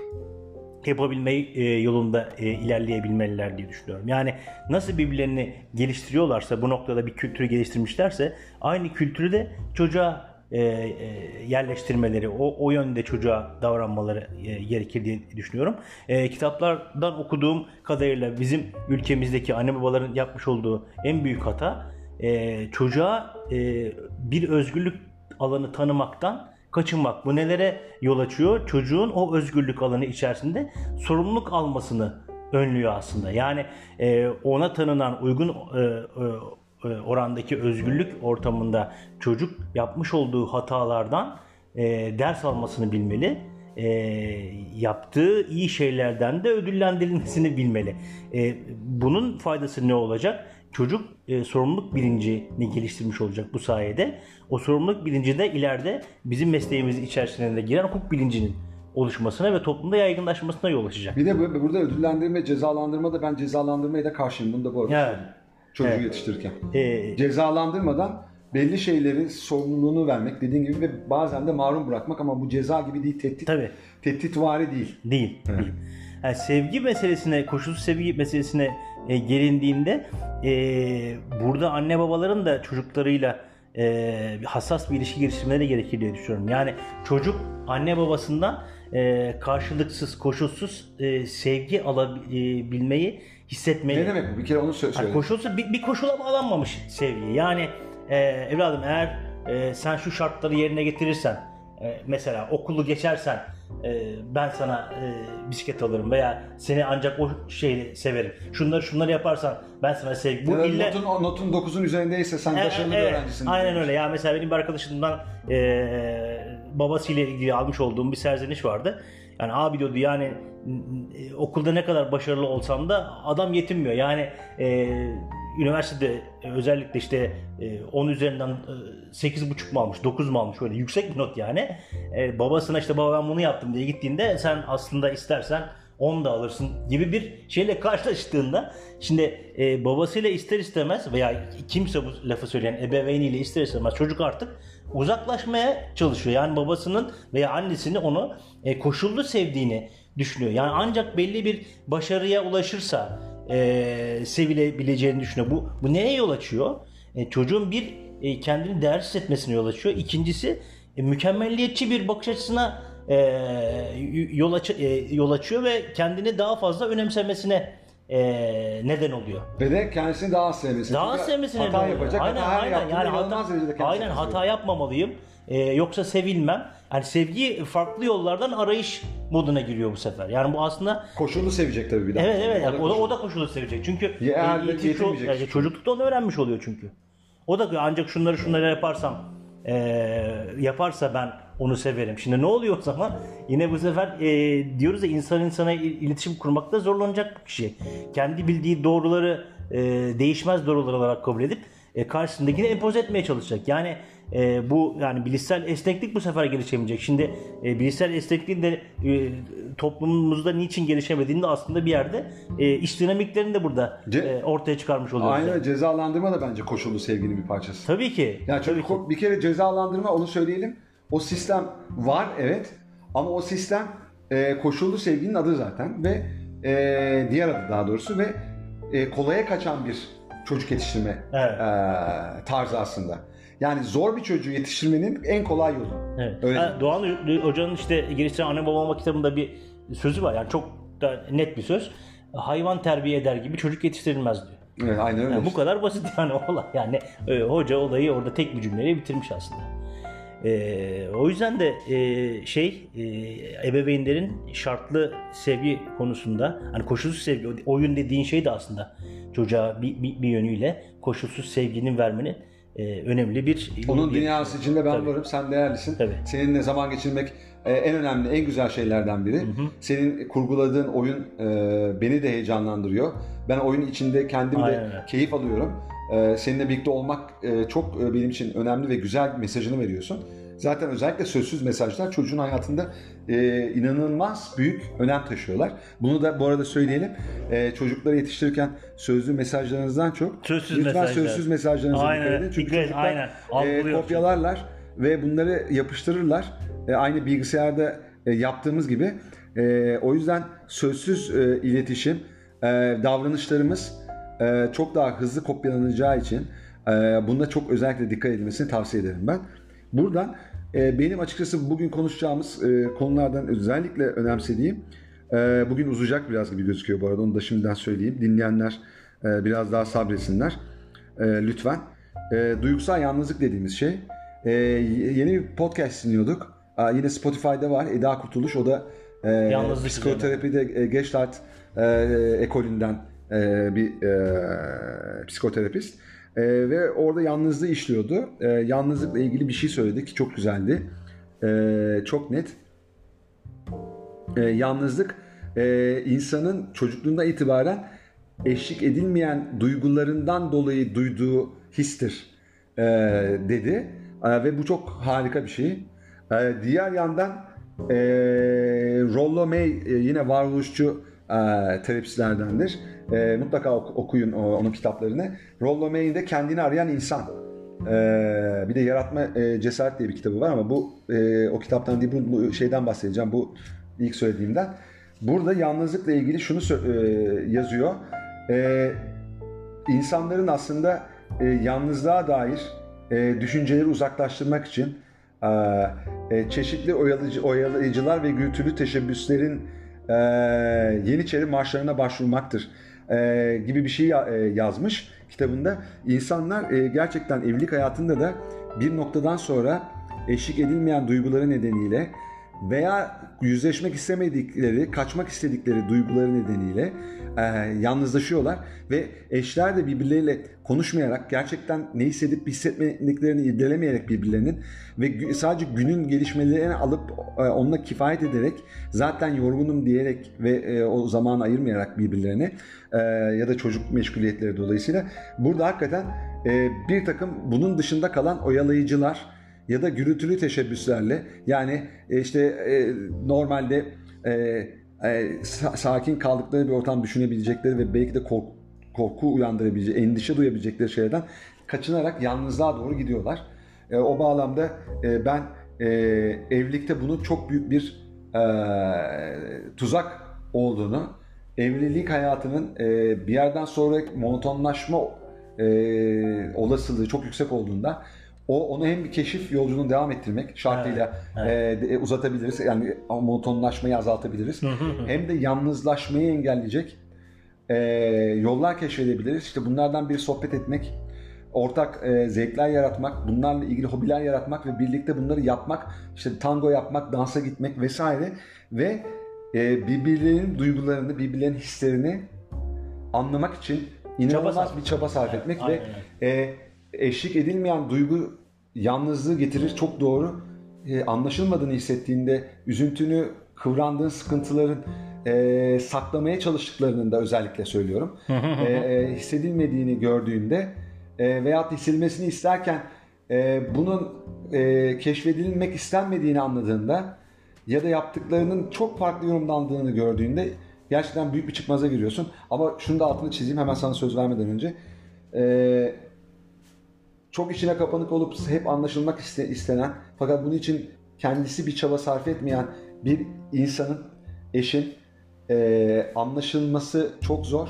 yapabilmeyi e, yolunda e, ilerleyebilmeliler diye düşünüyorum. Yani nasıl birbirlerini geliştiriyorlarsa bu noktada bir kültürü geliştirmişlerse aynı kültürü de çocuğa e, yerleştirmeleri, o, o yönde çocuğa davranmaları gerekir diye düşünüyorum. kitaplardan okuduğum kadarıyla bizim ülkemizdeki anne babaların yapmış olduğu en büyük hata çocuğa bir özgürlük alanı tanımaktan kaçınmak. Bu nelere yol açıyor? Çocuğun o özgürlük alanı içerisinde sorumluluk almasını önlüyor aslında. Yani e, ona tanınan uygun e, e, e, orandaki özgürlük ortamında çocuk yapmış olduğu hatalardan e, ders almasını bilmeli. E, yaptığı iyi şeylerden de ödüllendirilmesini bilmeli. E, bunun faydası ne olacak? Çocuk e, sorumluluk bilincini geliştirmiş olacak bu sayede. O sorumluluk bilinci de ileride bizim mesleğimiz içerisinde giren hukuk bilincinin oluşmasına ve toplumda yaygınlaşmasına yol açacak. Bir de burada ödüllendirme, cezalandırma da ben cezalandırmaya da karşıyım. Bunu da bu arada evet. Çocuğu evet. yetiştirirken. Ee, Cezalandırmadan belli şeylerin sorumluluğunu vermek dediğin gibi ve bazen de mahrum bırakmak ama bu ceza gibi değil, tehdit, Tabii. tehditvari değil. Değil. Evet. değil. Yani sevgi meselesine, koşulsuz sevgi meselesine e, gelindiğinde e, burada anne babaların da çocuklarıyla e, hassas bir ilişki geliştirmeleri gerekir diye düşünüyorum. Yani çocuk anne babasından e, karşılıksız, koşulsuz e, sevgi alabilmeyi hissetmeli. Ne demek bu? Bir kere onu söyle. Yani koşulsuz bir, bir koşula bağlanmamış sevgi. Yani e, evladım eğer e, sen şu şartları yerine getirirsen, e, mesela okulu geçersen e, ben sana e, bisiklet alırım veya seni ancak o şeyi severim. Şunları şunları yaparsan ben sana sevgi. Bu ille... notun, notun 9'un üzerindeyse sen e, başarılı evet, öğrencisin. Aynen öyle. Ya mesela benim bir arkadaşımdan e, babasıyla ilgili almış olduğum bir serzeniş vardı. Yani abi diyordu yani okulda ne kadar başarılı olsam da adam yetinmiyor. Yani e, üniversitede özellikle işte 10 e, üzerinden 8,5 e, mu almış, 9 mu almış öyle yüksek bir not yani. E, babasına işte baba ben bunu yaptım diye gittiğinde sen aslında istersen 10 da alırsın gibi bir şeyle karşılaştığında şimdi e, babasıyla ister istemez veya kimse bu lafı söyleyen ebeveyniyle ister istemez çocuk artık uzaklaşmaya çalışıyor. Yani babasının veya annesini onu e, koşullu sevdiğini düşünüyor. Yani ancak belli bir başarıya ulaşırsa e, sevilebileceğini düşünüyor. Bu, bu neye yol açıyor? E, çocuğun bir e, kendini değersiz hissetmesine yol açıyor. İkincisi e, mükemmelliyetçi bir bakış açısına e, yol, aç, e, yol açıyor ve kendini daha fazla önemsemesine e, neden oluyor. Ve de kendisini daha az sevmesi. Daha az Çünkü sevmesine hata oluyor. yapacak. Aynen hata aynen yani hata, aynen hata yapmamalıyım. E, yoksa sevilmem. Yani sevgi farklı yollardan arayış moduna giriyor bu sefer. Yani bu aslında Koşulu sevecek tabii bir daha. Evet evet yani o da o da koşulu sevecek. Çünkü Ya, e, yetinmeyecek. yani çocuklukta onu öğrenmiş oluyor çünkü. O da ancak şunları şunları yaparsam e, yaparsa ben onu severim. Şimdi ne oluyor o zaman? Yine bu sefer e, diyoruz ya insan insana il- iletişim kurmakta zorlanacak bir kişi. Kendi bildiği doğruları e, değişmez doğrular olarak kabul edip e, karşısındakini empoze etmeye çalışacak. Yani e, bu yani bilişsel esneklik bu sefer gelişemeyecek. Şimdi e, bilişsel esnekliğin de e, toplumumuzda niçin gelişemediğini de aslında bir yerde e, iş dinamiklerini de burada Ce- e, ortaya çıkarmış oluyoruz. Aynen yani. cezalandırma da bence koşulu sevginin bir parçası. Tabii ki. Yani çünkü tabii ki. bir kere cezalandırma onu söyleyelim. O sistem var evet ama o sistem e, koşullu sevginin adı zaten ve e, diğer adı daha doğrusu ve e, kolaya kaçan bir çocuk yetiştirme Evet. e, tarzı aslında. Yani zor bir çocuğu yetiştirmenin en kolay yolu. Evet. Öyle Ha, Doğan Hoca'nın işte geliştiren anne baba olma kitabında bir sözü var. Yani çok da net bir söz. Hayvan terbiye eder gibi çocuk yetiştirilmez diyor. Evet aynen öyle. Yani bu işte. kadar basit [LAUGHS] yani olay. Yani e, hoca olayı orada tek bir cümleyle bitirmiş aslında. E, o yüzden de e, şey e, ebeveynlerin şartlı sevgi konusunda hani koşulsuz sevgi oyun dediğin şey de aslında çocuğa bir, bir, bir yönüyle koşulsuz sevginin vermenin e, önemli bir Onun diye dünyası içinde ben Tabii. varım, sen değerlisin. Tabii. Seninle zaman geçirmek e, en önemli, en güzel şeylerden biri. Senin kurguladığın oyun e, beni de heyecanlandırıyor. Ben oyun içinde kendim Aynen de keyif alıyorum. E, seninle birlikte olmak e, çok e, benim için önemli ve güzel bir mesajını veriyorsun. Zaten özellikle sözsüz mesajlar çocuğun hayatında e, inanılmaz büyük önem taşıyorlar. Bunu da bu arada söyleyelim. E, çocukları yetiştirirken sözlü mesajlarınızdan çok Sözsüz lütfen mesajlar. sözsüz mesajlarınıza Aynen, dikkat edin. Çünkü dikkat çocuklar aynen. e, kopyalarlar ve bunları yapıştırırlar. E, aynı bilgisayarda e, yaptığımız gibi. E, o yüzden sözsüz e, iletişim, e, davranışlarımız e, çok daha hızlı kopyalanacağı için e, bunda çok özellikle dikkat edilmesini tavsiye ederim ben. Buradan e, benim açıkçası bugün konuşacağımız e, konulardan özellikle önemsediğim, e, bugün uzayacak biraz gibi gözüküyor bu arada onu da şimdiden söyleyeyim. Dinleyenler e, biraz daha sabretsinler e, lütfen. E, duygusal yalnızlık dediğimiz şey. E, yeni bir podcast dinliyorduk. Aa, yine Spotify'da var. Eda Kurtuluş. O da e, Yalnızlık psikoterapide e, Gestalt e, ekolünden e, bir e, psikoterapist. E, ve orada yalnızlığı işliyordu. E, yalnızlıkla ilgili bir şey söyledi ki çok güzeldi. E, çok net. E, yalnızlık e, insanın çocukluğundan itibaren eşlik edilmeyen duygularından dolayı duyduğu histir e, dedi. E, ve bu çok harika bir şey. E, diğer yandan e, Rollo May e, yine varoluşçu e, terapistlerdendir. E, mutlaka ok- okuyun o- onun kitaplarını. Rollo May'in de kendini arayan insan. E, bir de Yaratma e, Cesaret diye bir kitabı var ama bu e, o kitaptan değil bu, bu şeyden bahsedeceğim. Bu ilk söylediğimden. Burada yalnızlıkla ilgili şunu sö- e, yazıyor. E, insanların aslında e, yalnızlığa dair e, düşünceleri uzaklaştırmak için e, e, çeşitli oyalayıcı, oyalayıcılar ve gürültülü teşebbüslerin e, Yeniçeri marşlarına başvurmaktır e, gibi bir şey e, yazmış kitabında. İnsanlar e, gerçekten evlilik hayatında da bir noktadan sonra eşlik edilmeyen duyguları nedeniyle veya yüzleşmek istemedikleri, kaçmak istedikleri duyguları nedeniyle e, yalnızlaşıyorlar ve eşler de birbirleriyle konuşmayarak gerçekten ne hissedip hissetmediklerini irdelemeyerek birbirlerinin ve sadece günün gelişmelerini alıp e, onunla kifayet ederek zaten yorgunum diyerek ve e, o zamanı ayırmayarak birbirlerine e, ya da çocuk meşguliyetleri dolayısıyla burada hakikaten e, bir takım bunun dışında kalan oyalayıcılar ya da gürültülü teşebbüslerle yani e, işte e, normalde e, e, sa- sakin kaldıkları bir ortam düşünebilecekleri ve belki de kork- korku uyandırabilecek, endişe duyabilecekleri şeylerden kaçınarak yalnızlığa doğru gidiyorlar. E, o bağlamda e, ben e, evlilikte bunun çok büyük bir e, tuzak olduğunu, evlilik hayatının bir yerden sonra monotonlaşma olasılığı çok yüksek olduğunda o onu hem bir keşif yolculuğunu devam ettirmek şartıyla Evet, e, de- uzatabiliriz. Yani monotonlaşmayı azaltabiliriz. hem de yalnızlaşmayı engelleyecek e, yollar keşfedebiliriz. İşte bunlardan bir sohbet etmek, ortak e, zevkler yaratmak, bunlarla ilgili hobiler yaratmak ve birlikte bunları yapmak, işte tango yapmak, dansa gitmek vesaire ve e, birbirlerinin duygularını, birbirlerinin hislerini anlamak için inanılmaz Çaba bir çaba sarf etmek aynen ve e, eşlik edilmeyen duygu yalnızlığı getirir. Çok doğru. E, anlaşılmadığını hissettiğinde, üzüntünü, kıvrandığın sıkıntıların e, saklamaya çalıştıklarının da özellikle söylüyorum. [LAUGHS] e, e, hissedilmediğini gördüğünde e, veyahut hissedilmesini isterken e, bunun e, keşfedilmek istenmediğini anladığında ya da yaptıklarının çok farklı yorumlandığını gördüğünde gerçekten büyük bir çıkmaza giriyorsun. Ama şunu da altını çizeyim hemen sana söz vermeden önce. Ee, çok içine kapanık olup hep anlaşılmak iste- istenen fakat bunun için kendisi bir çaba sarf etmeyen bir insanın, eşin ee, anlaşılması çok zor.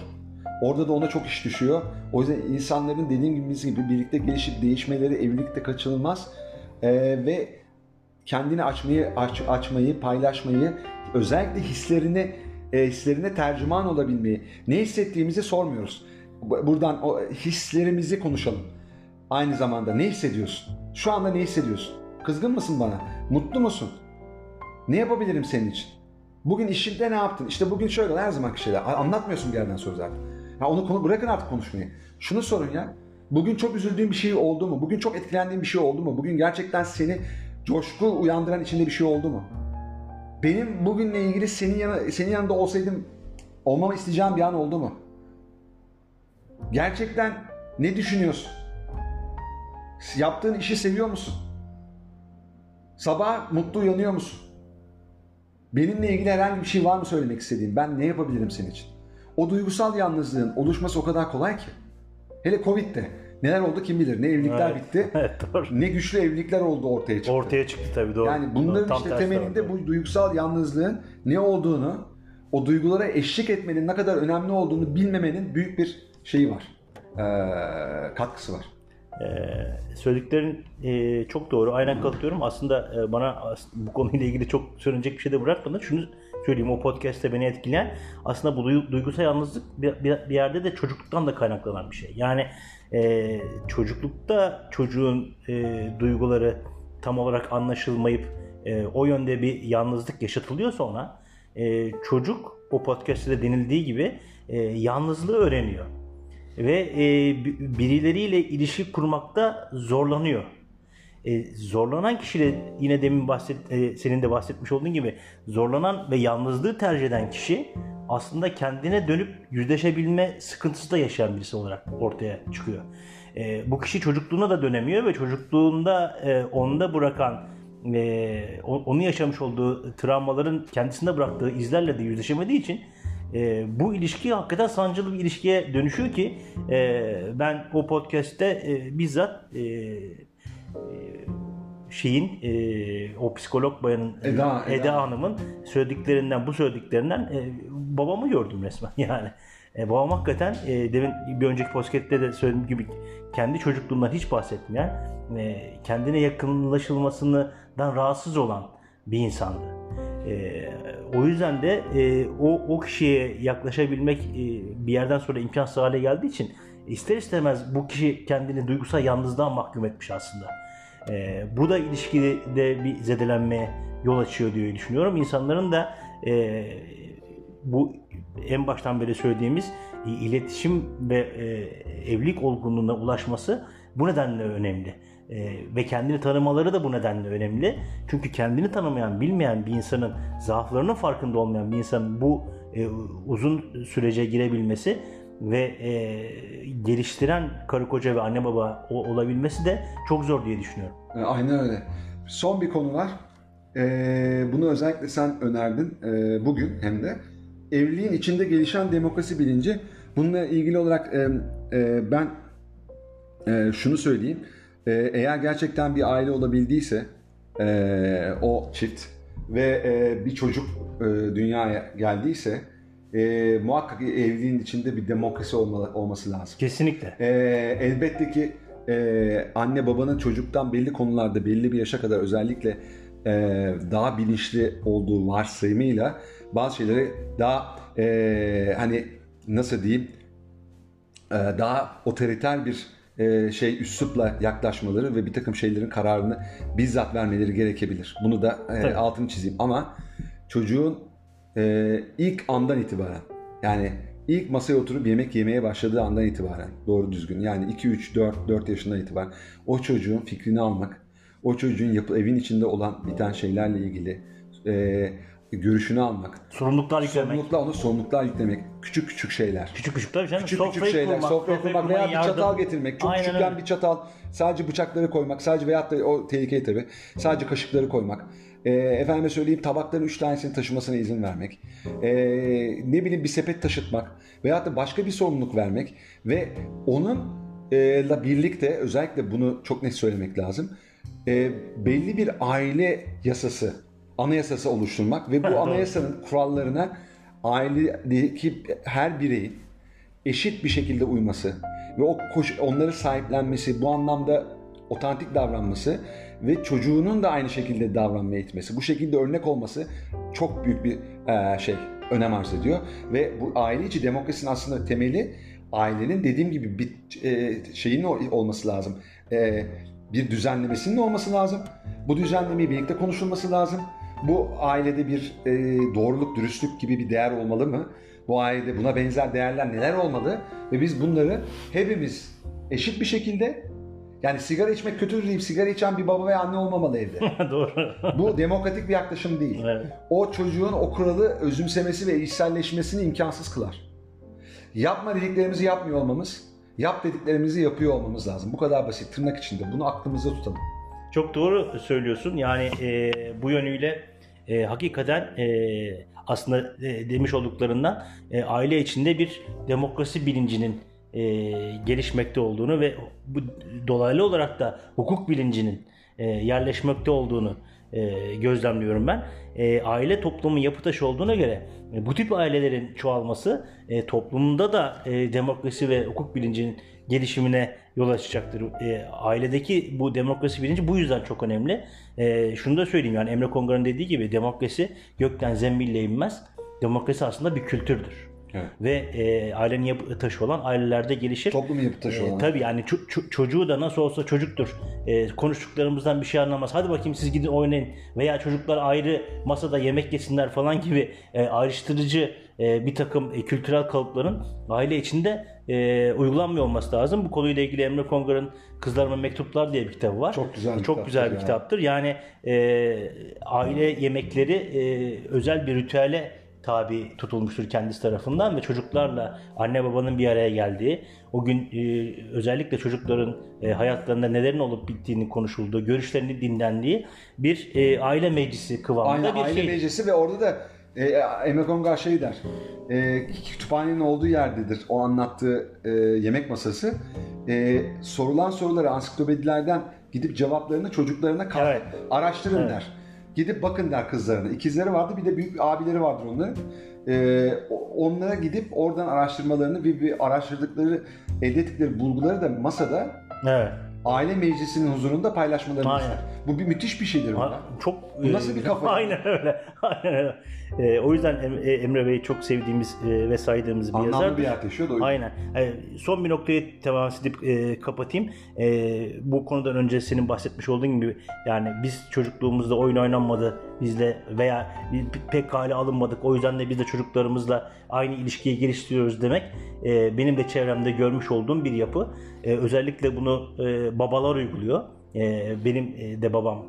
Orada da ona çok iş düşüyor. O yüzden insanların dediğim gibi birlikte gelişip değişmeleri evlilikte kaçınılmaz. Ee, ve kendini açmayı aç, açmayı, paylaşmayı, özellikle hislerini e, hislerine tercüman olabilmeyi, ne hissettiğimizi sormuyoruz. Bu- Buradan o hislerimizi konuşalım. Aynı zamanda ne hissediyorsun? Şu anda ne hissediyorsun? Kızgın mısın bana? Mutlu musun? Ne yapabilirim senin için? Bugün işinde ne yaptın? İşte bugün şöyle her zamanki şeyler. Anlatmıyorsun bir yerden sonra zaten. Ya onu konu bırakın artık konuşmayı. Şunu sorun ya. Bugün çok üzüldüğün bir şey oldu mu? Bugün çok etkilendiğin bir şey oldu mu? Bugün gerçekten seni coşku uyandıran içinde bir şey oldu mu? Benim bugünle ilgili senin yana, senin yanında olsaydım olmamı isteyeceğim bir an oldu mu? Gerçekten ne düşünüyorsun? Yaptığın işi seviyor musun? Sabah mutlu uyanıyor musun? Benimle ilgili herhangi bir şey var mı söylemek istediğin? Ben ne yapabilirim senin için? O duygusal yalnızlığın oluşması o kadar kolay ki. Hele Covid'de neler oldu kim bilir. Ne evlilikler Evet. bitti. [LAUGHS] Evet doğru. Ne güçlü evlilikler oldu ortaya çıktı. Ortaya çıktı tabii doğru. Yani bunların Tam işte temelinde var. bu duygusal yalnızlığın ne olduğunu, o duygulara eşlik etmenin ne kadar önemli olduğunu bilmemenin büyük bir şeyi var. Ee, katkısı var. Ee, söylediklerin e, çok doğru. Aynen katılıyorum. Aslında e, bana bu konuyla ilgili çok söylenecek bir şey de bırakmadın. Şunu söyleyeyim o podcast'te beni etkileyen aslında bu duy- duygusal yalnızlık bir, bir, bir yerde de çocukluktan da kaynaklanan bir şey. Yani e, çocuklukta çocuğun e, duyguları tam olarak anlaşılmayıp e, o yönde bir yalnızlık yaşatılıyorsa ona e, çocuk o podcast'te de denildiği gibi e, yalnızlığı öğreniyor ve e, bi- birileriyle ilişki kurmakta zorlanıyor. E, zorlanan kişi de yine demin bahset, e, senin de bahsetmiş olduğun gibi zorlanan ve yalnızlığı tercih eden kişi aslında kendine dönüp yüzleşebilme sıkıntısı da yaşayan birisi olarak ortaya çıkıyor. E, bu kişi çocukluğuna da dönemiyor ve çocukluğunda e, onda bırakan e, o- onun yaşamış olduğu travmaların kendisinde bıraktığı izlerle de yüzleşemediği için e, bu ilişki hakikaten sancılı bir ilişkiye dönüşüyor ki e, ben o podcast'te e, bizzat e, e, şeyin e, o psikolog bayanın Eda, Eda, Eda. Hanım'ın söylediklerinden bu söylediklerinden e, babamı gördüm resmen [LAUGHS] yani. E, babam hakikaten e, demin bir önceki podcast'te de söylediğim gibi kendi çocukluğundan hiç bahsetmeyen e, kendine yakınlaşılmasından rahatsız olan bir insandı. E, o yüzden de e, o, o kişiye yaklaşabilmek e, bir yerden sonra imkansız hale geldiği için ister istemez bu kişi kendini duygusal yalnızlığa mahkum etmiş aslında. E, bu da ilişkide bir zedelenmeye yol açıyor diye düşünüyorum. İnsanların da e, bu en baştan beri söylediğimiz e, iletişim ve e, evlilik olgunluğuna ulaşması bu nedenle önemli. E, ve kendini tanımaları da bu nedenle önemli. Çünkü kendini tanımayan, bilmeyen bir insanın, zaaflarının farkında olmayan bir insanın bu e, uzun sürece girebilmesi ve e, geliştiren karı koca ve anne baba o- olabilmesi de çok zor diye düşünüyorum. E, Aynen öyle. Son bir konu var. Ee, bunu özellikle sen önerdin e, bugün hem de. Evliliğin içinde gelişen demokrasi bilinci. Bununla ilgili olarak e, e, ben e, şunu söyleyeyim. E, eğer gerçekten bir aile olabildiyse e, o çift ve e, bir çocuk e, dünyaya geldiyse e, muhakkak evliliğin içinde bir demokrasi olma, olması lazım. Kesinlikle. Ee, elbette ki e, anne babanın çocuktan belli konularda belli bir yaşa kadar özellikle e, daha bilinçli olduğu varsayımıyla bazı şeyleri daha e, hani nasıl diyeyim e, daha otoriter bir e, şey üslupla yaklaşmaları ve bir takım şeylerin kararını bizzat vermeleri gerekebilir. Bunu da e, Tabii. altını çizeyim ama çocuğun e, ilk andan itibaren yani ilk masaya oturup yemek yemeye başladığı andan itibaren doğru düzgün yani 2 3 4 4 yaşından itibaren o çocuğun fikrini almak, o çocuğun yapı evin içinde olan biten şeylerle ilgili e, görüşünü almak, Sorumluluklar yüklemek. sorumlulukla onu sorumluluklar yüklemek, küçük küçük şeyler. Küçük küçük tabii canım. Küçük Sofrayı küçük şeyler, kurmak, sofrayı kurmak veya bir yardım. çatal getirmek. Çok Aynen küçükten öyle. bir çatal, sadece bıçakları koymak, sadece veyahut da o tehlikeli tabii. Sadece kaşıkları koymak. Ee, efendime söyleyeyim tabakların üç tanesini taşımasına izin vermek. Ee, ne bileyim bir sepet taşıtmak. Veyahut da başka bir sorumluluk vermek. Ve onunla birlikte özellikle bunu çok net söylemek lazım. Ee, belli bir aile yasası, anayasası oluşturmak ve bu [LAUGHS] anayasanın kurallarına ailedeki her bireyin eşit bir şekilde uyması ve o koş, onları sahiplenmesi, bu anlamda otantik davranması ve çocuğunun da aynı şekilde davranmaya itmesi, bu şekilde örnek olması çok büyük bir e, şey önem arz ediyor ve bu aile içi demokrasinin aslında temeli ailenin dediğim gibi bir e, şeyin ol- olması lazım. E, bir düzenlemesinin olması lazım. Bu düzenlemeyi birlikte konuşulması lazım. Bu ailede bir e, doğruluk, dürüstlük gibi bir değer olmalı mı? Bu ailede buna benzer değerler neler olmalı? Ve biz bunları hepimiz eşit bir şekilde yani sigara içmek kötüdür deyip sigara içen bir baba ve anne olmamalı evde. [LAUGHS] Doğru. Bu demokratik bir yaklaşım değil. Evet. O çocuğun o kuralı özümsemesi ve içselleşmesini imkansız kılar. Yapma dediklerimizi yapmıyor olmamız, yap dediklerimizi yapıyor olmamız lazım. Bu kadar basit. Tırnak içinde. Bunu aklımızda tutalım. Çok doğru söylüyorsun. Yani e, bu yönüyle e, hakikaten e, aslında e, demiş olduklarından e, aile içinde bir demokrasi bilincinin e, gelişmekte olduğunu ve bu dolaylı olarak da hukuk bilincinin e, yerleşmekte olduğunu e, gözlemliyorum ben. E, aile toplumun yapı taşı olduğuna göre e, bu tip ailelerin çoğalması e, toplumda da e, demokrasi ve hukuk bilincinin gelişimine yol açacaktır. E, ailedeki bu demokrasi bilinci bu yüzden çok önemli. E, şunu da söyleyeyim yani Emre Kongar'ın dediği gibi demokrasi gökten zembille inmez. Demokrasi aslında bir kültürdür. Evet. Ve e, ailenin yapı taşı olan ailelerde gelişir. Toplumun yapı taşı E, olan. tabii yani ço- ço- çocuğu da nasıl olsa çocuktur. E, konuştuklarımızdan bir şey anlamaz. Hadi bakayım siz gidin oynayın. Veya çocuklar ayrı masada yemek yesinler falan gibi e, ayrıştırıcı e, bir takım e, kültürel kalıpların aile içinde e, uygulanmıyor olması lazım. Bu konuyla ilgili Emre Kongar'ın Kızlarıma Mektuplar diye bir kitabı var. Çok güzel bir Çok kitaptır güzel bir ya. kitaptır. Yani e, aile yemekleri e, özel bir ritüele tabi tutulmuştur kendisi tarafından ve çocuklarla anne babanın bir araya geldiği, o gün e, özellikle çocukların e, hayatlarında nelerin olup bittiğini konuşulduğu, görüşlerini dinlendiği bir e, aile meclisi kıvamında Aynen bir aile şey. meclisi ve orada da e, Emre Kongar şey der. E, kütüphanenin olduğu yerdedir o anlattığı e, yemek masası. E, sorulan soruları ansiklopedilerden gidip cevaplarını çocuklarına kap- Evet. araştırın Evet. der. Gidip bakın der kızlarına. İkizleri vardı bir de büyük abileri vardır onların. E, onlara gidip oradan araştırmalarını bir, bir araştırdıkları elde ettikleri bulguları da masada Evet. aile meclisinin huzurunda paylaşmalarını ister. Bu bir müthiş bir şeydir. Ha, bu. Çok Bu nasıl e, bir kafa? [LAUGHS] Aynen öyle. [LAUGHS] Aynen öyle. E, o yüzden e, Emre Bey'i çok sevdiğimiz e, ve saydığımız bir Anlamlı yazar. bir hayat yaşıyor da. Aynen. E, son bir noktayı temas edip e, kapatayım. E, bu konudan önce senin bahsetmiş olduğun gibi yani biz çocukluğumuzda oyun oynanmadı bizle veya pek kale alınmadık. O yüzden de biz de çocuklarımızla aynı ilişkiyi geliştiriyoruz demek e, benim de çevremde görmüş olduğum bir yapı. E, özellikle bunu e, babalar uyguluyor. E, benim e, de babam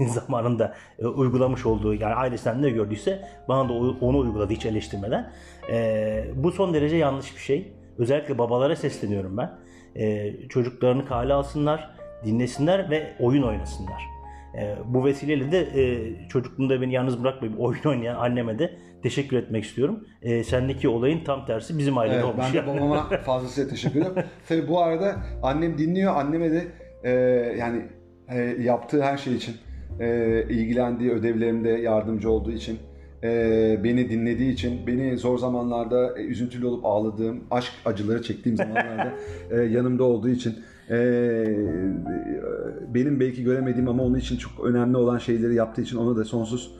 e, [LAUGHS] zamanında e, uygulamış olduğu yani ailesinden ne gördüyse bana da onu uyguladı hiç eleştirmeden. E, bu son derece yanlış bir şey. Özellikle babalara sesleniyorum ben. E, çocuklarını kale alsınlar, dinlesinler ve oyun oynasınlar. E, bu vesileyle de e, çocukluğumda beni yalnız bırakmayıp [LAUGHS] oyun oynayan anneme de teşekkür etmek istiyorum. E, sendeki olayın tam tersi bizim ailede Evet, olmuş. ben de yani. babama [LAUGHS] fazlasıyla teşekkür ediyorum. Tabii bu arada annem dinliyor. Anneme de e, yani e, yaptığı her şey için, e, ilgilendiği ödevlerimde yardımcı olduğu için, e, beni dinlediği için, beni zor zamanlarda e, üzüntülü olup ağladığım, aşk acıları çektiğim zamanlarda [LAUGHS] e, yanımda olduğu için, e, benim belki göremediğim ama onun için çok önemli olan şeyleri yaptığı için ona da sonsuz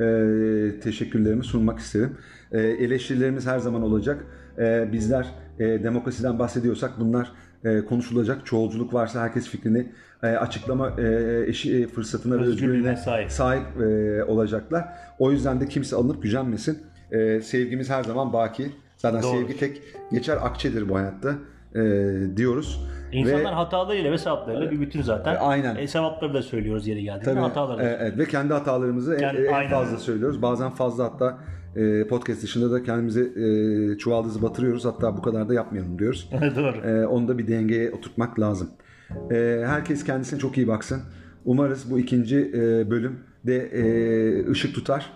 e, teşekkürlerimi sunmak isterim. E, eleştirilerimiz her zaman olacak. E, bizler e, demokrasiden bahsediyorsak bunlar e, konuşulacak. Çoğulculuk varsa herkes fikrini e, açıklama e, eşi, e, fırsatına ve Özgürlüğüne sahip. sahip e, olacaklar. O yüzden de kimse alınıp gücenmesin. E, sevgimiz her zaman baki. Zaten Doğru. sevgi tek geçer akçedir bu hayatta e, diyoruz. İnsanlar Ve- hatalarıyla ve sevaplarıyla bir bütün zaten. E, aynen. E, sevapları da söylüyoruz yeri geldiğinde. Tabii, hataları da e, evet, ve kendi hatalarımızı en- Yani en, aynen fazla söylüyoruz. Bazen fazla hatta e, podcast dışında da kendimizi e, çuvaldızı batırıyoruz. Hatta bu kadar da yapmayalım diyoruz. [LAUGHS] Doğru. E, onu da bir dengeye oturtmak lazım. E, herkes kendisine çok iyi baksın. Umarız bu ikinci e, bölüm de e, ışık tutar.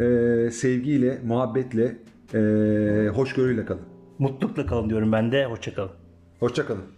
E, sevgiyle, muhabbetle, e, hoşgörüyle kalın. Mutlulukla kalın diyorum ben de. Hoşçakalın. Hoşçakalın.